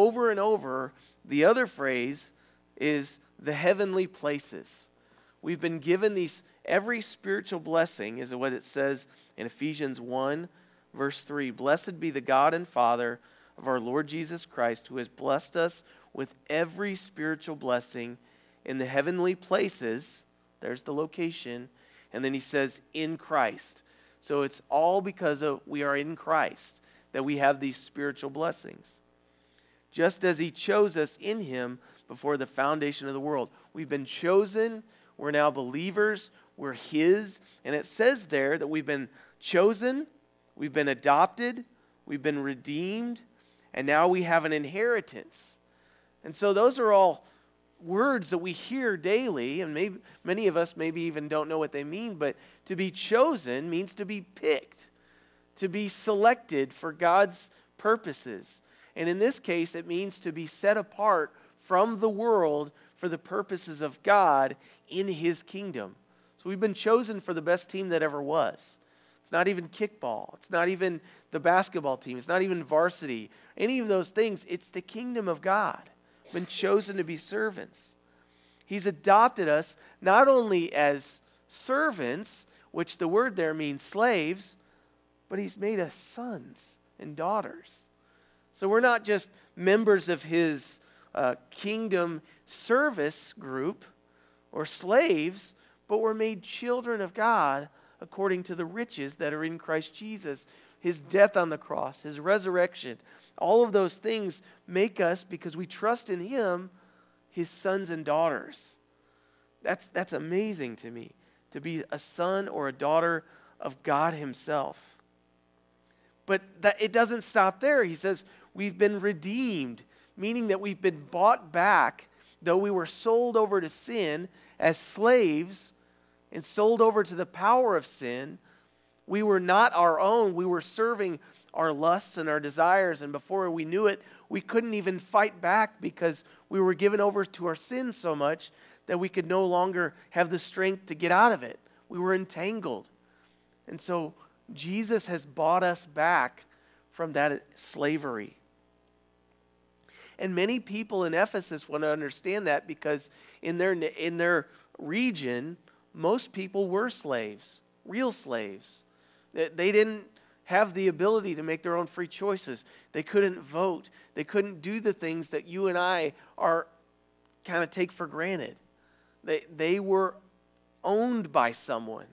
over and over, the other phrase is the heavenly places. We've been given these, every spiritual blessing is what it says in Ephesians 1, verse 3. Blessed be the God and Father of our Lord Jesus Christ, who has blessed us with every spiritual blessing in the heavenly places. There's the location. And then he says, in Christ. So it's all because of we are in Christ that we have these spiritual blessings. Just as he chose us in him before the foundation of the world. We've been chosen. We're now believers. We're his. And it says there that we've been chosen, we've been adopted, we've been redeemed, and now we have an inheritance. And so those are all words that we hear daily, and maybe many of us maybe even don't know what they mean, but to be chosen means to be picked, to be selected for God's purposes. And in this case, it means to be set apart from the world for the purposes of God in His kingdom. So we've been chosen for the best team that ever was. It's not even kickball. It's not even the basketball team. It's not even varsity. Any of those things. It's the kingdom of God We've been chosen to be servants. He's adopted us not only as servants, which the word there means slaves, but He's made us sons and daughters. So we're not just members of His uh, kingdom service group or slaves, but we're made children of God according to the riches that are in Christ Jesus. His death on the cross, His resurrection, all of those things make us, because we trust in Him, His sons and daughters. That's, that's amazing to me, to be a son or a daughter of God Himself. But that, it doesn't stop there. He says, We've been redeemed, meaning that we've been bought back, though we were sold over to sin as slaves and sold over to the power of sin. We were not our own. We were serving our lusts and our desires. And before we knew it, we couldn't even fight back because we were given over to our sin so much that we could no longer have the strength to get out of it. We were entangled. And so Jesus has bought us back from that slavery. And many people in Ephesus want to understand that because in their, in their region, most people were slaves, real slaves. They didn't have the ability to make their own free choices. They couldn't vote. They couldn't do the things that you and I are kind of take for granted. They, they were owned by someone.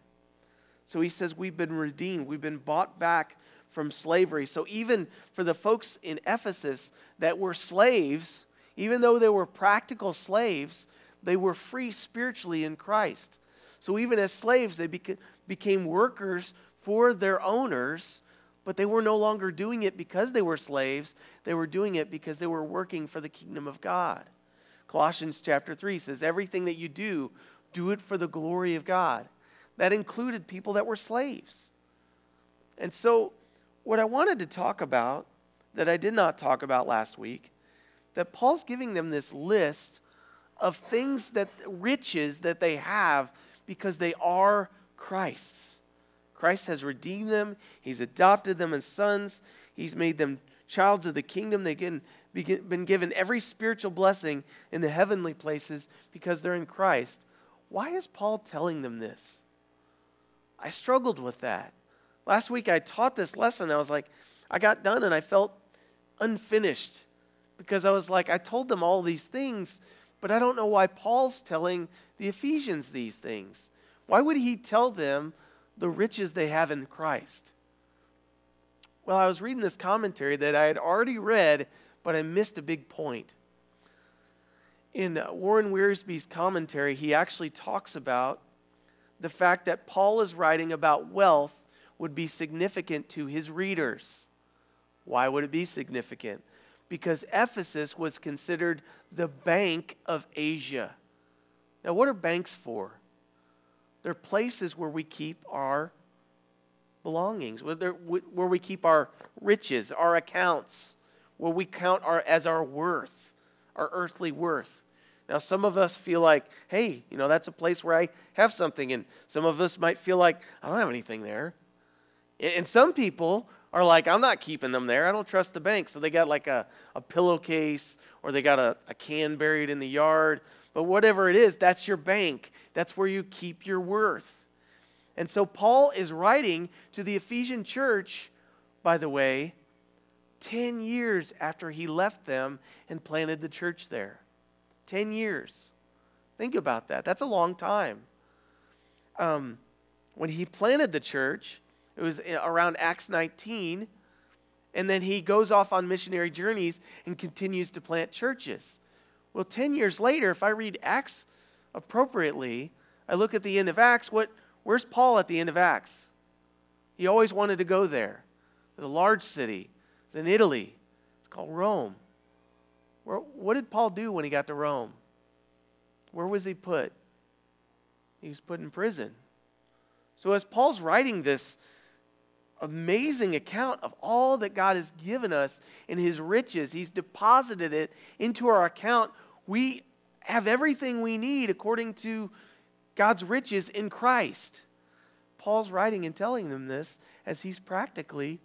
So he says, We've been redeemed, we've been bought back from slavery. So even for the folks in Ephesus that were slaves, even though they were practical slaves, they were free spiritually in Christ. So even as slaves, they beca- became workers for their owners but they were no longer doing it because they were slaves. They were doing it because they were working for the kingdom of God. Colossians chapter 3 says, Everything that you do, do it for the glory of God. That included people that were slaves. And so, what I wanted to talk about that I did not talk about last week, that Paul's giving them this list of things that riches that they have because they are Christ's. Christ has redeemed them, He's adopted them as sons, He's made them childs of the kingdom. They've been given every spiritual blessing in the heavenly places because they're in Christ. Why is Paul telling them this? I struggled with that. Last week I taught this lesson. I was like, I got done and I felt unfinished because I was like, I told them all these things, but I don't know why Paul's telling the Ephesians these things. Why would he tell them the riches they have in Christ. Well, I was reading this commentary that I had already read, but I missed a big point. In Warren Wiersbe's commentary, he actually talks about the fact that Paul is writing about wealth would be significant to his readers. Why would it be significant? Because Ephesus was considered the bank of Asia. Now, what are banks for? They're places where we keep our belongings, where, we keep our riches, our accounts, where we count our, as our worth, our earthly worth. Now, some of us feel like, hey, you know, that's a place where I have something. And some of us might feel like, I don't have anything there. And some people are like, I'm not keeping them there. I don't trust the bank. So they got like a, a pillowcase or they got a, a can buried in the yard. But whatever it is, that's your bank. That's where you keep your worth. And so Paul is writing to the Ephesian church, by the way, 10 years after he left them and planted the church there. 10 years. Think about that. That's a long time. Um, when he planted the church, it was eh, around Acts 19, and then he goes off on missionary journeys and continues to plant churches. Well, 10 years later, if I read Acts appropriately, I look at the end of Acts, what, where's Paul at the end of Acts? He always wanted to go there. It's a large city. It's in Italy. It's called Rome. Where, what did Paul do when he got to Rome? Where was he put? He was put in prison. So, as Paul's writing this amazing account of all that God has given us in his riches, he's deposited it into our account. We have everything we need according to God's riches in Christ. Paul's writing and telling them this as he's practically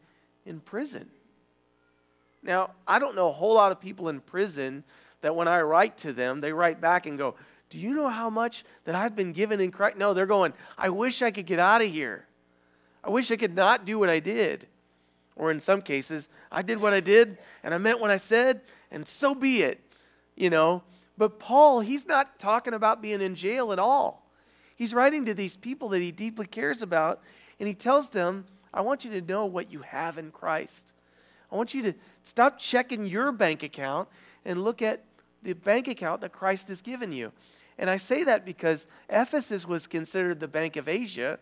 in prison. Now, I don't know a whole lot of people in prison that when I write to them, they write back and go, Do you know how much that I've been given in Christ? No, they're going, I wish I could get out of here. I wish I could not do what I did. Or in some cases, I did what I did and I meant what I said, and so be it. You know, but Paul, he's not talking about being in jail at all. He's writing to these people that he deeply cares about, and he tells them, I want you to know what you have in Christ. I want you to stop checking your bank account and look at the bank account that Christ has given you. And I say that because Ephesus was considered the Bank of Asia,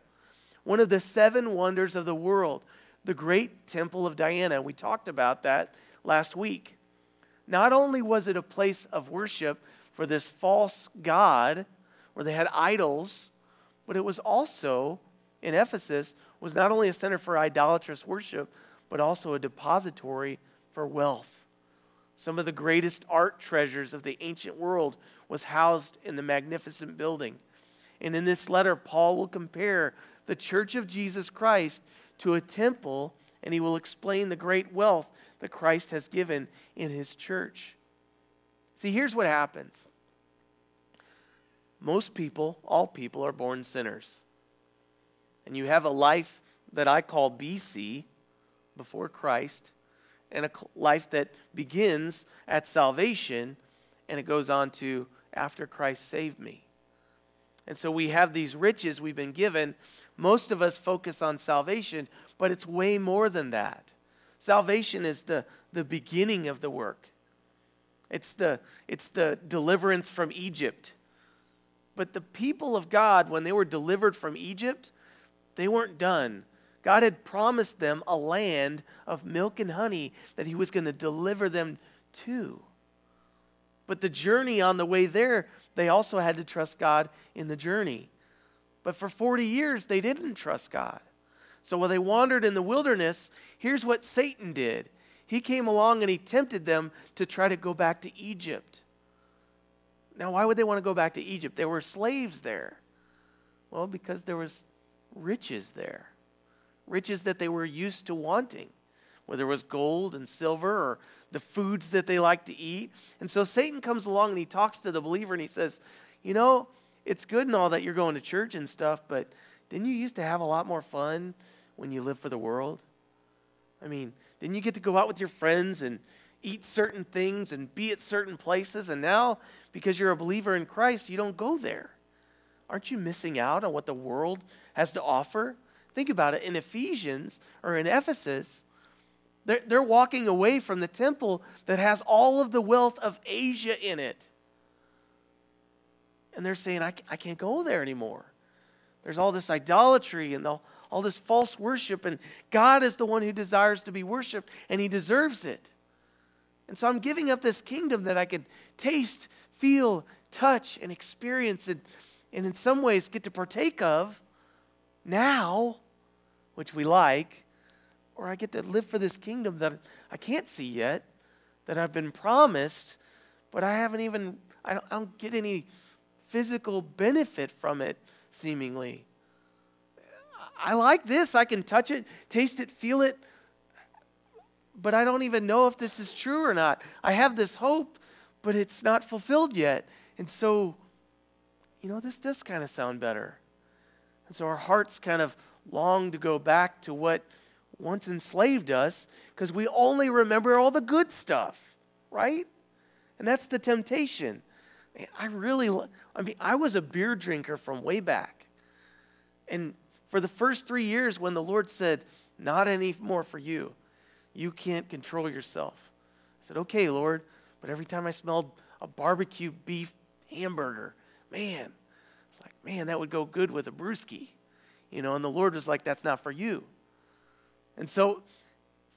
one of the seven wonders of the world, the great temple of Diana. We talked about that last week. Not only was it a place of worship for this false god where they had idols, but it was also in Ephesus was not only a center for idolatrous worship, but also a depository for wealth. Some of the greatest art treasures of the ancient world was housed in the magnificent building. And in this letter, Paul will compare the church of Jesus Christ to a temple, and he will explain the great wealth that Christ has given in his church. See, here's what happens most people, all people, are born sinners. And you have a life that I call BC, before Christ and a life that begins at salvation and it goes on to after Christ saved me. And so we have these riches we've been given. Most of us focus on salvation, but it's way more than that. Salvation is the, the beginning of the work. It's the, it's the deliverance from Egypt. But the people of God, when they were delivered from Egypt, they weren't done. God had promised them a land of milk and honey that He was going to deliver them to. But the journey on the way there, they also had to trust God in the journey. But for 40 years, they didn't trust God. So while they wandered in the wilderness, here's what Satan did he came along and he tempted them to try to go back to Egypt. Now, why would they want to go back to Egypt? They were slaves there. Well, because there was riches there riches that they were used to wanting, whether it was gold and silver or the foods that they liked to eat. And so Satan comes along and he talks to the believer and he says, You know, it's good and all that you're going to church and stuff, but didn't you used to have a lot more fun when you lived for the world? I mean, didn't you get to go out with your friends and eat certain things and be at certain places? And now, because you're a believer in Christ, you don't go there. Aren't you missing out on what the world has to offer? Think about it. In Ephesians or in Ephesus, they're, they're walking away from the temple that has all of the wealth of Asia in it. And they're saying, I, I can't go there anymore. There's all this idolatry and all, all this false worship, and God is the one who desires to be worshiped, and He deserves it. And so I'm giving up this kingdom that I could taste, feel, touch, and experience, and, and in some ways get to partake of now, which we like, or I get to live for this kingdom that I can't see yet, that I've been promised, but I haven't even, I don't, I don't get any physical benefit from it, seemingly. I like this. I can touch it, taste it, feel it. but I don't even know if this is true or not. I have this hope, but it's not fulfilled yet. And so, you know, this does kind of sound better. And so our hearts kind of long to go back to what once enslaved us because we only remember all the good stuff, right? And that's the temptation. I really, I mean, I was a beer drinker from way back. And for the first three years, when the Lord said, Not any more for you, you can't control yourself. I said, Okay, Lord. But every time I smelled a barbecue beef hamburger, man, it's like, man, that would go good with a brewski. You know, and the Lord was like, That's not for you. And so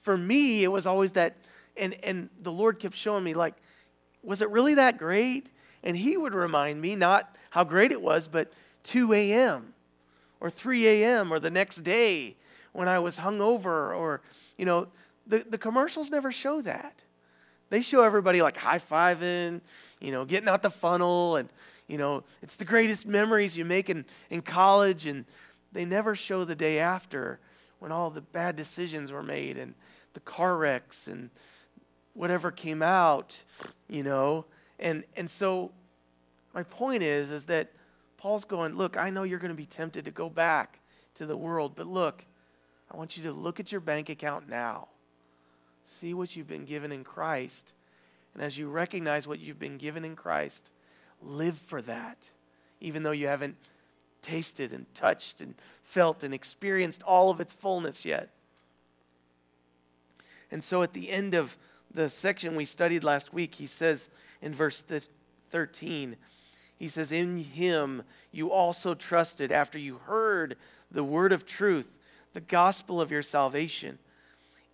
for me, it was always that, and, and the Lord kept showing me, like, was it really that great? And He would remind me, not how great it was, but 2 a.m. or 3 a.m. or the next day when I was hungover or, you know, the, the commercials never show that. They show everybody like high fiving, you know, getting out the funnel, and, you know, it's the greatest memories you make in, in college, and they never show the day after when all the bad decisions were made and the car wrecks and whatever came out, you know. And, and so my point is, is that Paul's going, look, I know you're going to be tempted to go back to the world, but look, I want you to look at your bank account now. See what you've been given in Christ. And as you recognize what you've been given in Christ, live for that, even though you haven't tasted and touched and felt and experienced all of its fullness yet. And so at the end of the section we studied last week, he says in verse 13, he says, In him you also trusted after you heard the word of truth, the gospel of your salvation,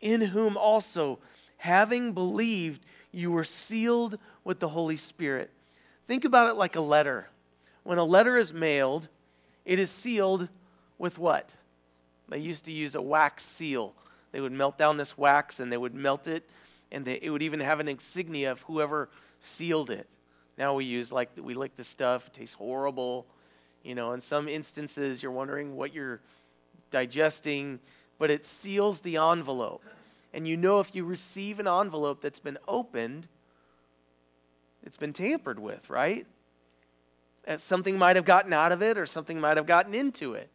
in whom also, having believed, you were sealed with the Holy Spirit. Think about it like a letter. When a letter is mailed, it is sealed with what? They used to use a wax seal. They would melt down this wax and they would melt it, and they, it would even have an insignia of whoever sealed it. Now we use like we lick the stuff, it tastes horrible. You know, in some instances you're wondering what you're digesting, but it seals the envelope. And you know if you receive an envelope that's been opened, it's been tampered with, right? As something might have gotten out of it or something might have gotten into it.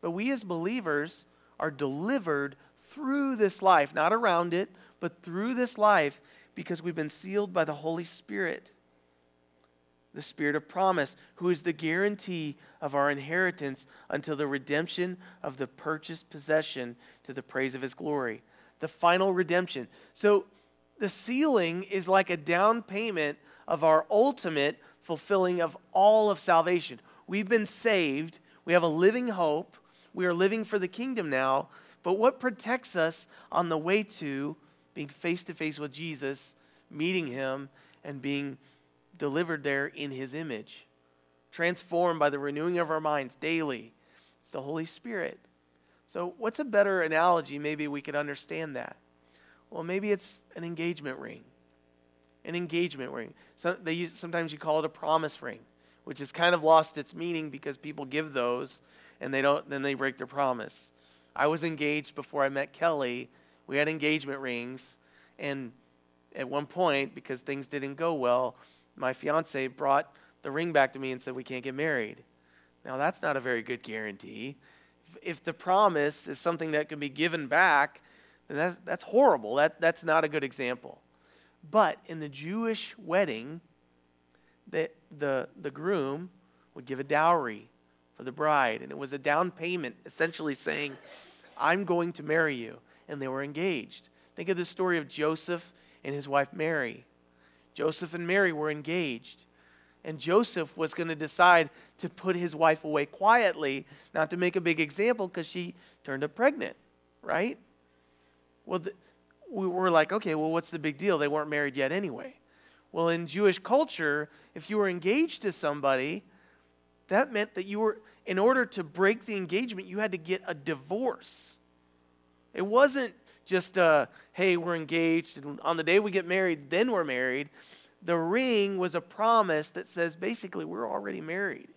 But we as believers are delivered through this life, not around it, but through this life because we've been sealed by the Holy Spirit, the Spirit of promise, who is the guarantee of our inheritance until the redemption of the purchased possession to the praise of His glory. The final redemption. So the sealing is like a down payment of our ultimate fulfilling of all of salvation. We've been saved, we have a living hope, we are living for the kingdom now. But what protects us on the way to being face to face with Jesus, meeting him, and being delivered there in his image? Transformed by the renewing of our minds daily. It's the Holy Spirit. So, what's a better analogy? Maybe we could understand that. Well, maybe it's an engagement ring an engagement ring. So they use, sometimes you call it a promise ring, which has kind of lost its meaning because people give those and they don't then they break their promise. I was engaged before I met Kelly. We had engagement rings and at one point because things didn't go well, my fiance brought the ring back to me and said we can't get married. Now that's not a very good guarantee. If, the promise is something that can be given back, then that's, that's horrible. That, that's not a good example. But in the Jewish wedding, the, the, the groom would give a dowry for the bride, and it was a down payment, essentially saying, I'm going to marry you. And they were engaged. Think of the story of Joseph and his wife Mary. Joseph and Mary were engaged. And Joseph was going to decide to put his wife away quietly, not to make a big example because she turned up pregnant, right? Well, the, we were like, okay, well, what's the big deal? They weren't married yet anyway. Well, in Jewish culture, if you were engaged to somebody, that meant that you were, in order to break the engagement, you had to get a divorce. It wasn't just, uh, hey, we're engaged, and on the day we get married, then we're married. The ring was a promise that says basically we're already married.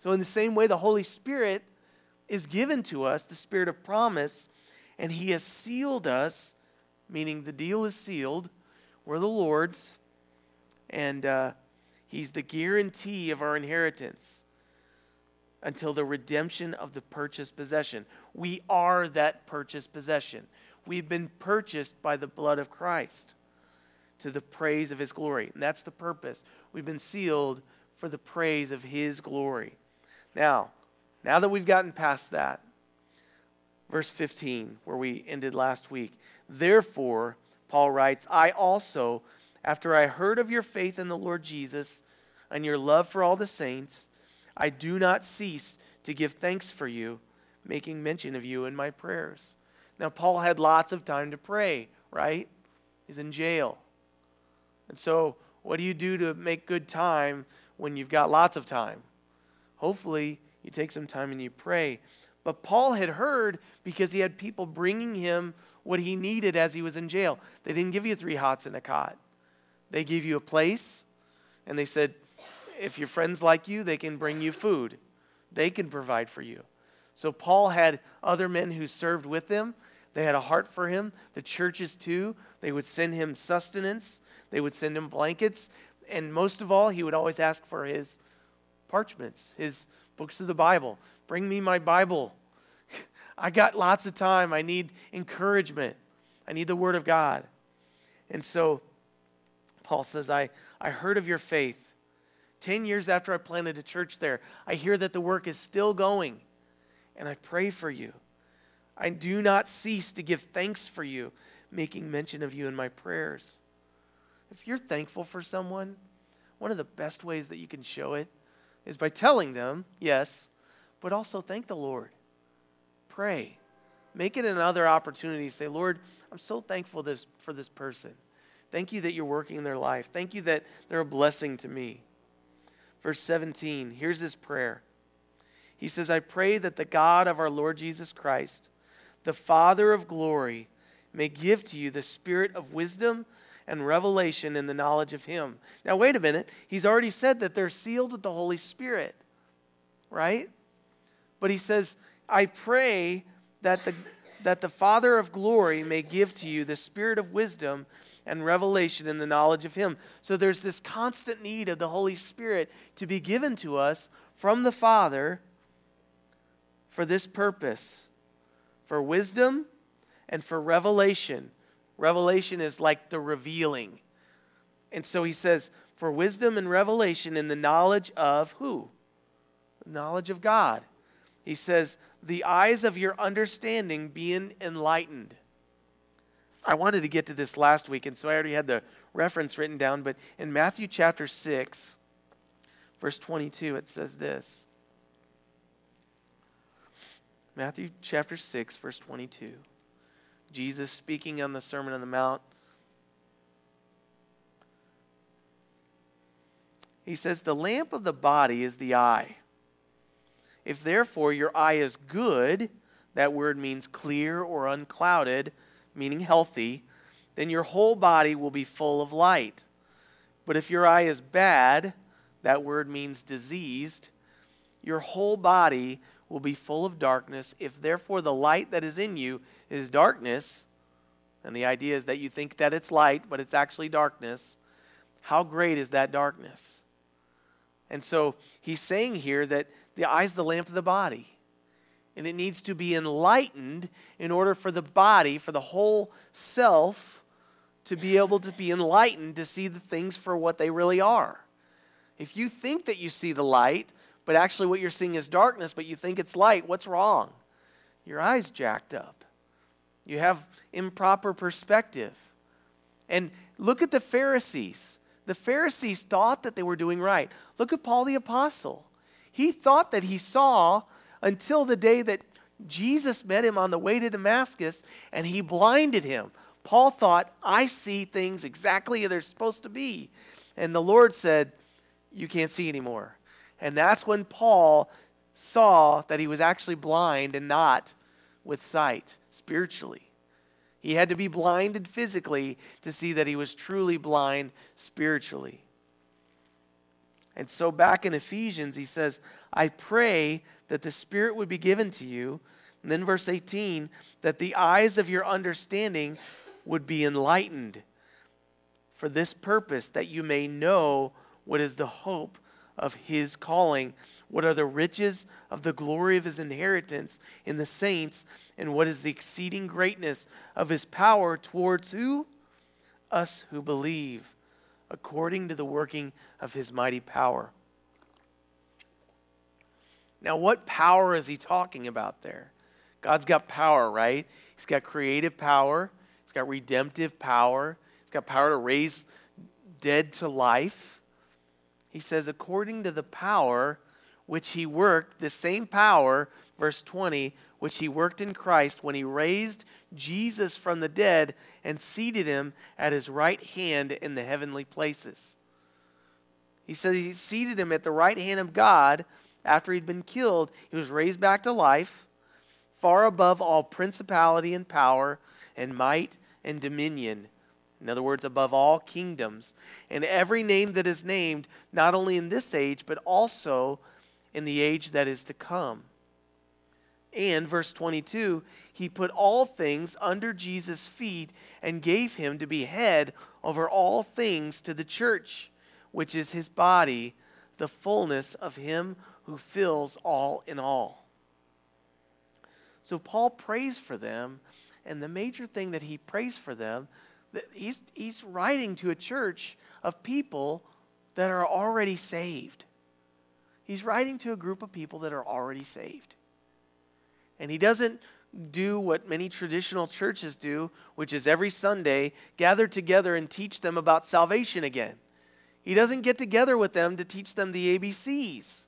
So, in the same way, the Holy Spirit is given to us, the Spirit of promise, and He has sealed us meaning the deal is sealed. We're the Lord's, and uh, He's the guarantee of our inheritance until the redemption of the purchased possession. We are that purchased possession. We've been purchased by the blood of Christ to the praise of his glory. And that's the purpose. We've been sealed for the praise of his glory. Now, now that we've gotten past that, verse 15, where we ended last week, therefore, Paul writes, I also, after I heard of your faith in the Lord Jesus and your love for all the saints, I do not cease to give thanks for you, making mention of you in my prayers. Now, Paul had lots of time to pray, right? He's in jail. And so, what do you do to make good time when you've got lots of time? Hopefully, you take some time and you pray. But Paul had heard because he had people bringing him what he needed as he was in jail. They didn't give you three hots and a cot, they gave you a place, and they said, if your friends like you, they can bring you food. They can provide for you. So Paul had other men who served with him. They had a heart for him. The churches, too, they would send him sustenance, they would send him blankets. And most of all, he would always ask for his parchments, his books of the Bible. Bring me my Bible. I got lots of time. I need encouragement. I need the Word of God. And so Paul says, I, I heard of your faith 10 years after I planted a church there, I hear that the work is still going, and I pray for you. I do not cease to give thanks for you, making mention of you in my prayers. If you're thankful for someone, one of the best ways that you can show it is by telling them, yes, but also thank the Lord. Pray. Make it another opportunity. Say, Lord, I'm so thankful this, for this person. Thank you that you're working in their life. Thank you that they're a blessing to me. Verse 17, here's his prayer. He says, I pray that the God of our Lord Jesus Christ, the Father of glory, may give to you the spirit of wisdom and revelation in the knowledge of him. Now, wait a minute. He's already said that they're sealed with the Holy Spirit, right? But he says, I pray that the, that the Father of glory may give to you the spirit of wisdom and revelation in the knowledge of Him. So there's this constant need of the Holy Spirit to be given to us from the Father for this purpose for wisdom and for revelation. Revelation is like the revealing. And so he says, for wisdom and revelation in the knowledge of who? The knowledge of God. He says, the eyes of your understanding being enlightened. I wanted to get to this last week, and so I already had the reference written down, but in Matthew chapter 6, verse 22, it says this Matthew chapter 6, verse 22. Jesus speaking on the Sermon on the Mount. He says, The lamp of the body is the eye. If therefore your eye is good, that word means clear or unclouded meaning healthy, then your whole body will be full of light. But if your eye is bad, that word means diseased, your whole body will be full of darkness. If therefore the light that is in you is darkness, and the idea is that you think that it's light, but it's actually darkness, how great is that darkness? And so he's saying here that the eye is the lamp of the body and it needs to be enlightened in order for the body, for the whole self, to be able to be enlightened to see the things for what they really are. If you think that you see the light, but actually what you're seeing is darkness, but you think it's light, what's wrong? Your eyes jacked up. You have improper perspective. And look at the Pharisees. The Pharisees thought that they were doing right. Look at Paul the Apostle. He thought that he saw until the day that Jesus met him on the way to Damascus and he blinded him. Paul thought, I see things exactly as they're supposed to be. And the Lord said, You can't see anymore. And that's when Paul saw that he was actually blind and not with sight spiritually. He had to be blinded physically to see that he was truly blind spiritually. And so back in Ephesians, he says, I pray that the Spirit would be given to you. And then verse 18, that the eyes of your understanding would be enlightened for this purpose, that you may know what is the hope of his calling, what are the riches of the glory of his inheritance in the saints, and what is the exceeding greatness of his power towards who? Us who believe, according to the working of his mighty power. Now, what power is he talking about there? God's got power, right? He's got creative power, he's got redemptive power, he's got power to raise dead to life. He says, according to the power which he worked, the same power, verse 20, which he worked in Christ when he raised Jesus from the dead and seated him at his right hand in the heavenly places. He says he seated him at the right hand of God after he'd been killed. He was raised back to life, far above all principality and power and might and dominion in other words, above all kingdoms, and every name that is named, not only in this age, but also in the age that is to come. And, verse 22, he put all things under Jesus' feet and gave him to be head over all things to the church, which is his body, the fullness of him who fills all in all. So, Paul prays for them, and the major thing that he prays for them he's, he's writing to a church of people that are already saved. He's writing to a group of people that are already saved. And he doesn't do what many traditional churches do, which is every Sunday gather together and teach them about salvation again. He doesn't get together with them to teach them the ABCs.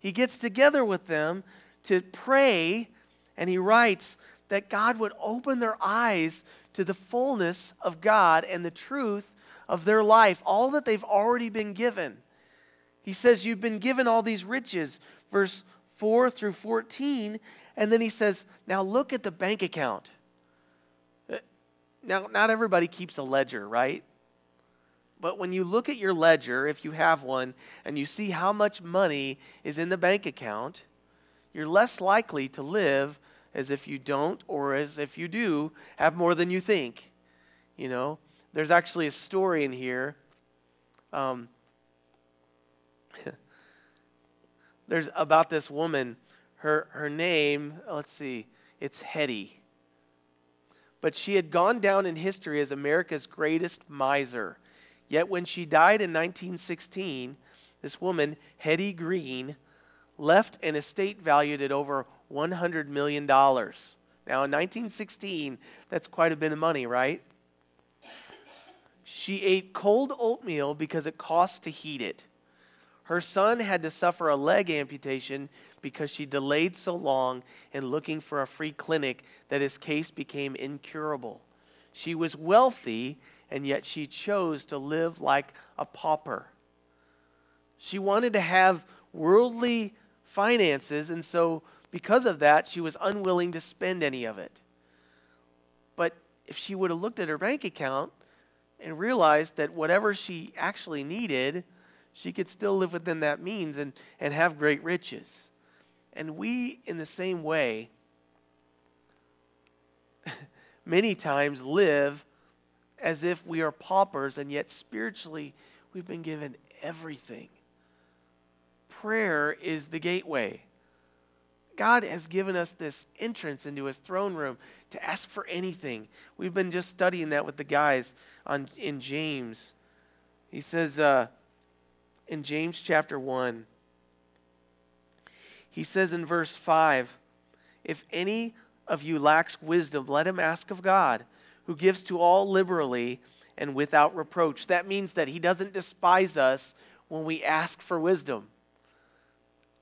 He gets together with them to pray, and he writes that God would open their eyes to the fullness of God and the truth of their life, all that they've already been given. He says, You've been given all these riches, verse 4 through 14. And then he says, Now look at the bank account. Uh, now, not everybody keeps a ledger, right? But when you look at your ledger, if you have one, and you see how much money is in the bank account, you're less likely to live as if you don't, or as if you do, have more than you think. You know, there's actually a story in here. Um, there's about this woman. Her, her name, let's see, it's Hetty. But she had gone down in history as America's greatest miser. Yet when she died in 1916, this woman, Hetty Green, left an estate valued at over $100 million. Now, in 1916, that's quite a bit of money, right? She ate cold oatmeal because it cost to heat it. Her son had to suffer a leg amputation because she delayed so long in looking for a free clinic that his case became incurable. She was wealthy, and yet she chose to live like a pauper. She wanted to have worldly finances, and so because of that, she was unwilling to spend any of it. But if she would have looked at her bank account and realized that whatever she actually needed, she could still live within that means and, and have great riches. And we, in the same way, many times live as if we are paupers, and yet spiritually, we've been given everything. Prayer is the gateway. God has given us this entrance into his throne room to ask for anything. We've been just studying that with the guys on, in James. He says uh, in James chapter 1, he says in verse 5 If any of you lacks wisdom, let him ask of God, who gives to all liberally and without reproach. That means that he doesn't despise us when we ask for wisdom.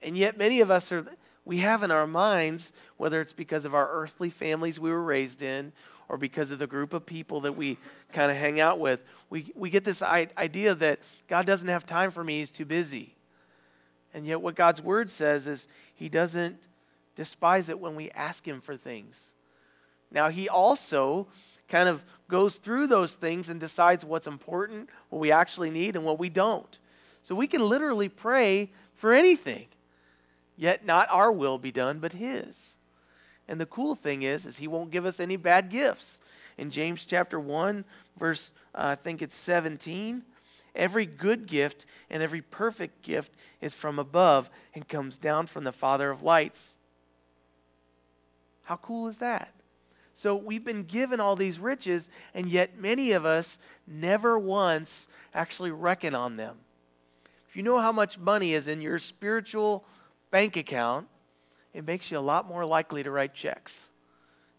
And yet, many of us are we have in our minds, whether it's because of our earthly families we were raised in or because of the group of people that we kind of hang out with, we, we get this idea that God doesn't have time for me, He's too busy. And yet, what God's word says is He doesn't despise it when we ask Him for things. Now, He also kind of goes through those things and decides what's important, what we actually need, and what we don't. So we can literally pray for anything. Yet not our will be done, but his. And the cool thing is, is he won't give us any bad gifts. in James chapter 1, verse, uh, I think it's 17. Every good gift and every perfect gift is from above and comes down from the Father of lights. How cool is that? So we've been given all these riches, and yet many of us never once actually reckon on them. If you know how much money is in your spiritual bank account, it makes you a lot more likely to write checks.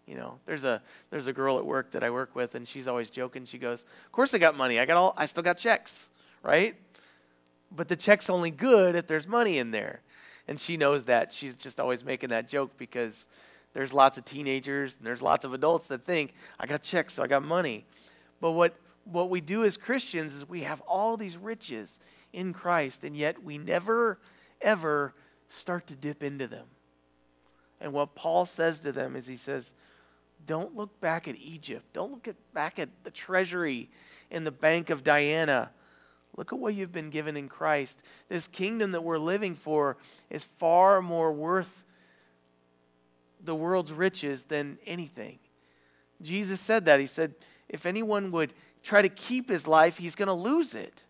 You know, there's a there's a girl at work that I work with, and she's always joking. She goes, "Of course I got money. I got all. I still got checks, right? But the check's only good if there's money in there." And she knows that. She's just always making that joke because there's lots of teenagers and there's lots of adults that think, "I got checks, so I got money." But what what we do as Christians is we have all these riches in Christ, and yet we never ever start to dip into them. And what Paul says to them is he says, don't look back at Egypt. Don't look at, back at the treasury in the bank of Diana. Look at what you've been given in Christ. This kingdom that we're living for is far more worth the world's riches than anything. Jesus said that. He said, if anyone would try to keep his life, he's going to lose it.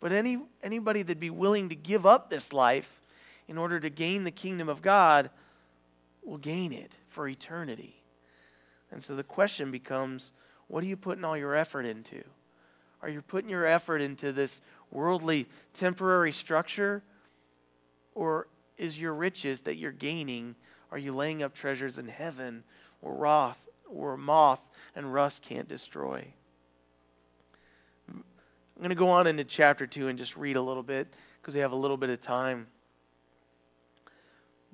But any, anybody that'd be willing to give up this life in order to gain the kingdom of God will gain it for eternity. And so the question becomes what are you putting all your effort into? Are you putting your effort into this worldly, temporary structure? Or is your riches that you're gaining, are you laying up treasures in heaven where wrath, or moth and rust can't destroy? I'm going to go on into chapter 2 and just read a little bit because we have a little bit of time.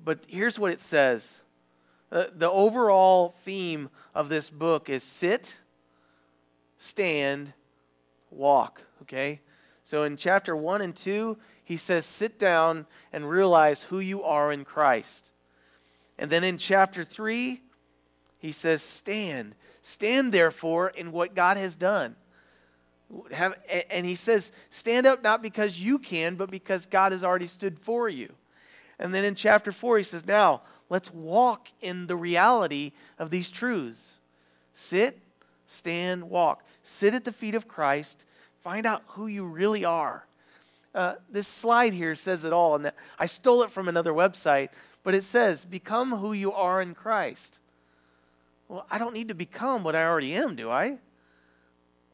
But here's what it says the overall theme of this book is sit, stand, walk. Okay? So in chapter 1 and 2, he says, sit down and realize who you are in Christ. And then in chapter 3, he says, stand. Stand, therefore, in what God has done. Have, and he says, stand up not because you can, but because God has already stood for you. And then in chapter 4, he says, now let's walk in the reality of these truths. Sit, stand, walk. Sit at the feet of Christ. Find out who you really are. Uh, this slide here says it all, and I stole it from another website, but it says, Become who you are in Christ. Well, I don't need to become what I already am, do I?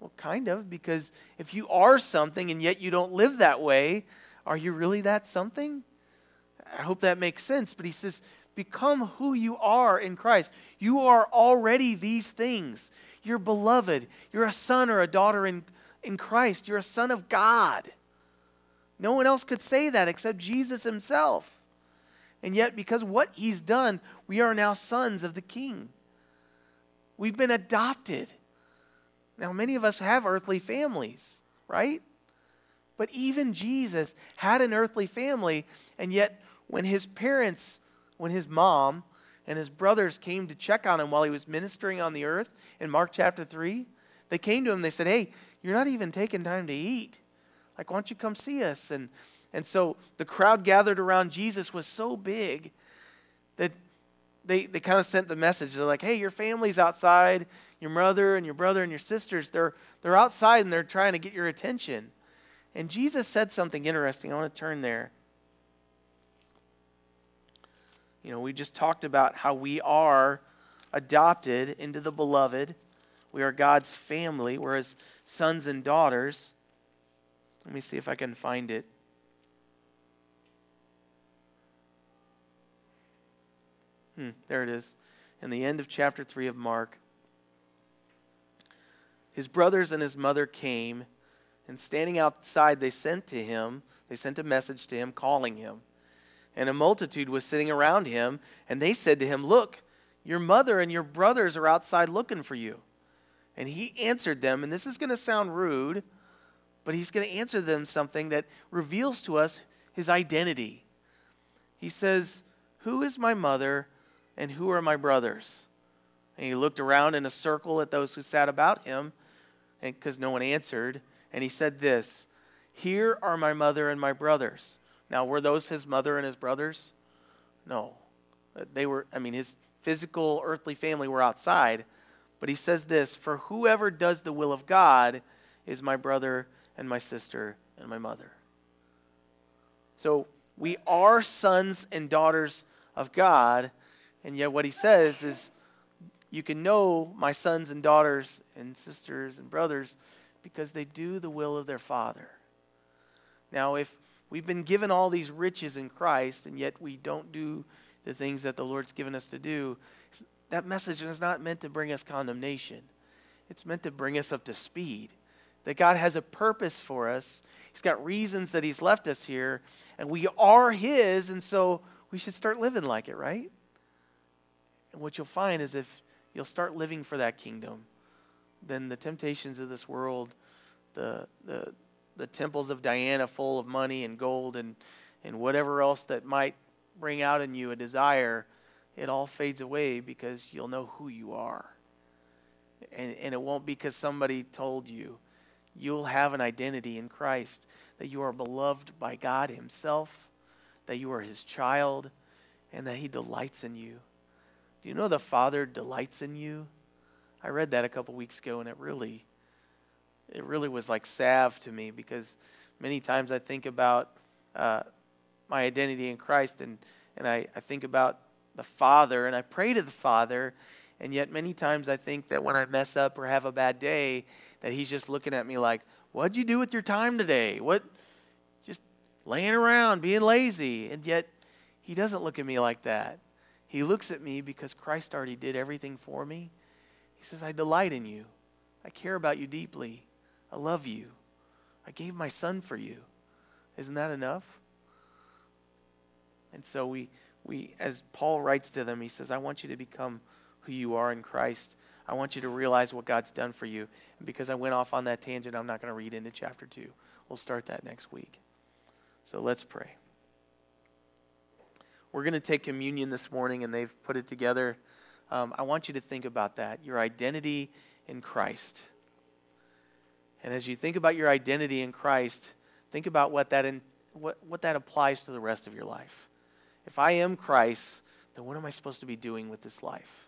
Well, kind of, because if you are something and yet you don't live that way, are you really that something? I hope that makes sense. But he says, become who you are in Christ. You are already these things. You're beloved. You're a son or a daughter in, in Christ. You're a son of God. No one else could say that except Jesus himself. And yet, because what he's done, we are now sons of the King. We've been adopted. Now, many of us have earthly families, right? But even Jesus had an earthly family, and yet when his parents when his mom and his brothers came to check on him while he was ministering on the earth in Mark chapter 3, they came to him. They said, Hey, you're not even taking time to eat. Like, why don't you come see us? And, and so the crowd gathered around Jesus was so big that they, they kind of sent the message. They're like, Hey, your family's outside. Your mother and your brother and your sisters, they're, they're outside and they're trying to get your attention. And Jesus said something interesting. I want to turn there. You know, we just talked about how we are adopted into the beloved. We are God's family. We're his sons and daughters. Let me see if I can find it. Hmm, there it is. In the end of chapter 3 of Mark. His brothers and his mother came, and standing outside, they sent to him, they sent a message to him, calling him and a multitude was sitting around him, and they said to him, Look, your mother and your brothers are outside looking for you. And he answered them, and this is going to sound rude, but he's going to answer them something that reveals to us his identity. He says, Who is my mother and who are my brothers? And he looked around in a circle at those who sat about him, and because no one answered, and he said this Here are my mother and my brothers. Now, were those his mother and his brothers? No. Uh, they were, I mean, his physical earthly family were outside, But he says this For whoever does the will of God is my brother and my sister and my mother. So we are sons and daughters of God, and yet what he says is you can know my sons and daughters and sisters and brothers because they do the will of their Father. Now, if we've been given all these riches in Christ and yet we don't do the things that the Lord's given us to do, that message is not meant to bring us condemnation. It's meant to bring us up to speed. That God has a purpose for us. He's got reasons that He's left us here, and we are His, and so we should start living like it, right? And what you'll find is if you'll start living for that kingdom, then the temptations of this world, the, the, the temples of Diana full of money and gold and, and whatever else that might bring out in you a desire, it all fades away because you'll know who you are. And, and it won't be because somebody told you. You'll have an identity in Christ that you are beloved by God Himself, that you are His child, and that He delights in you. Do you know the Father delights in you? I read that a couple weeks ago, and it really, it really was like salve to me because many times I think about uh, my identity in Christ, and and I, I think about the Father, and I pray to the Father, and yet many times I think that when I mess up or have a bad day, that He's just looking at me like, "What'd you do with your time today? What? Just laying around, being lazy?" And yet He doesn't look at me like that. He looks at me because Christ already did everything for me. He says, I delight in you. I care about you deeply. I love you. I gave my son for you. Isn't that enough? And so we, we as Paul writes to them, he says, I want you to become who you are in Christ. I want you to realize what God's done for you. And because I went off on that tangent, I'm not going to read into chapter 2. We'll start that next week. So let's pray. We're going to take communion this morning, and they've put it together. Um, I want you to think about that your identity in Christ. And as you think about your identity in Christ, think about what that, in, what, what that applies to the rest of your life. If I am Christ, then what am I supposed to be doing with this life?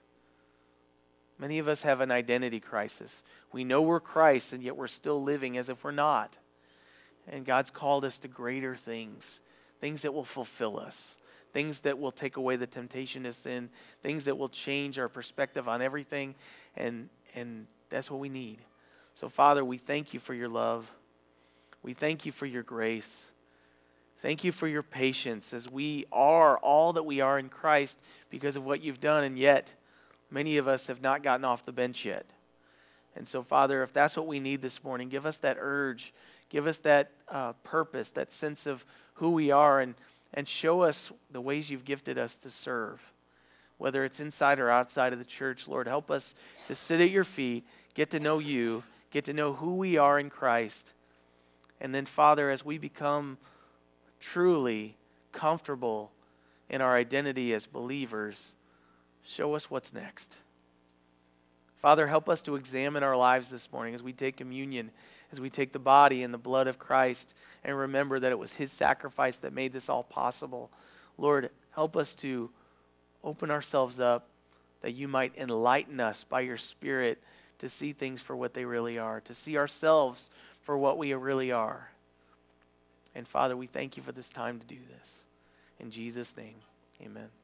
Many of us have an identity crisis. We know we're Christ, and yet we're still living as if we're not. And God's called us to greater things, things that will fulfill us things that will take away the temptation to sin, things that will change our perspective on everything, and, and that's what we need. So, Father, we thank you for your love. We thank you for your grace. Thank you for your patience as we are all that we are in Christ because of what you've done, and yet many of us have not gotten off the bench yet. And so, Father, if that's what we need this morning, give us that urge, give us that uh, purpose, that sense of who we are, and and show us the ways you've gifted us to serve. Whether it's inside or outside of the church, Lord, help us to sit at your feet, get to know you, get to know who we are in Christ. And then, Father, as we become truly comfortable in our identity as believers, show us what's next. Father, help us to examine our lives this morning as we take communion as we take the body and the blood of Christ and remember that it was his sacrifice that made this all possible. Lord, help us to open ourselves up that you might enlighten us by your Spirit to see things for what they really are, to see ourselves for what we really are. And Father, we thank you for this time to do this. In Jesus' name, amen.